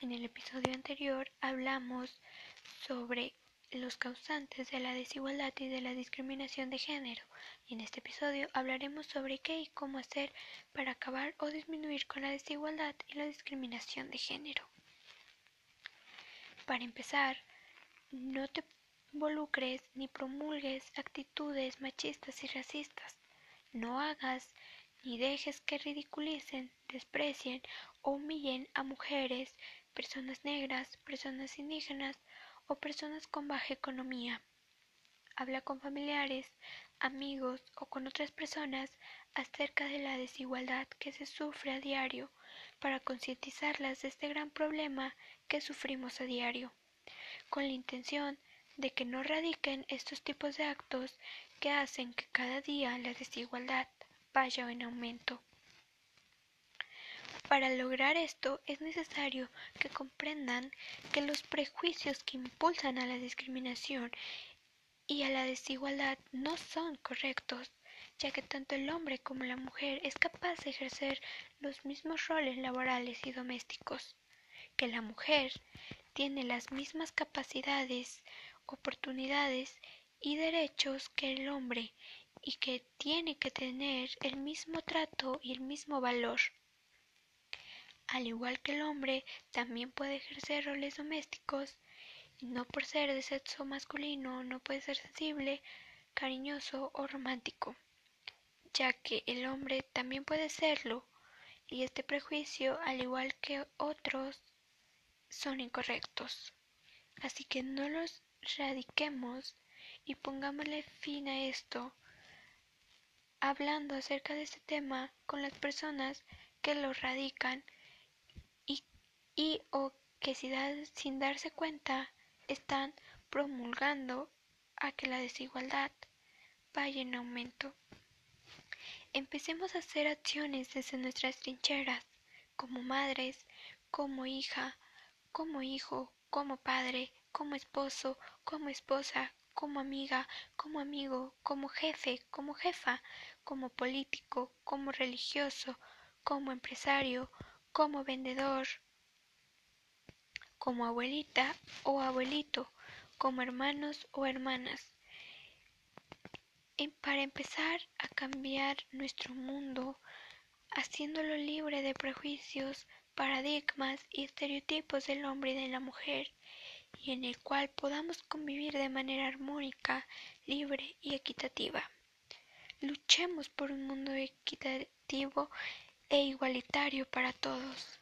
En el episodio anterior hablamos sobre los causantes de la desigualdad y de la discriminación de género. Y en este episodio hablaremos sobre qué y cómo hacer para acabar o disminuir con la desigualdad y la discriminación de género. Para empezar, no te involucres ni promulgues actitudes machistas y racistas. No hagas ni dejes que ridiculicen, desprecien o humillen a mujeres, personas negras, personas indígenas o personas con baja economía. Habla con familiares, amigos o con otras personas acerca de la desigualdad que se sufre a diario para concientizarlas de este gran problema que sufrimos a diario, con la intención de que no radiquen estos tipos de actos que hacen que cada día la desigualdad vaya en aumento. Para lograr esto es necesario que comprendan que los prejuicios que impulsan a la discriminación y a la desigualdad no son correctos, ya que tanto el hombre como la mujer es capaz de ejercer los mismos roles laborales y domésticos, que la mujer tiene las mismas capacidades, oportunidades y derechos que el hombre y que tiene que tener el mismo trato y el mismo valor. Al igual que el hombre, también puede ejercer roles domésticos, y no por ser de sexo masculino no puede ser sensible, cariñoso o romántico, ya que el hombre también puede serlo, y este prejuicio, al igual que otros, son incorrectos. Así que no los radiquemos y pongámosle fin a esto, hablando acerca de este tema con las personas que lo radican y o que sin darse cuenta están promulgando a que la desigualdad vaya en aumento. Empecemos a hacer acciones desde nuestras trincheras, como madres, como hija, como hijo, como padre, como esposo, como esposa, como amiga, como amigo, como jefe, como jefa, como político, como religioso, como empresario, como vendedor, como abuelita o abuelito, como hermanos o hermanas. para empezar a cambiar nuestro mundo, haciéndolo libre de prejuicios, paradigmas y estereotipos del hombre y de la mujer, y en el cual podamos convivir de manera armónica, libre y equitativa. Luchemos por un mundo equitativo e igualitario para todos.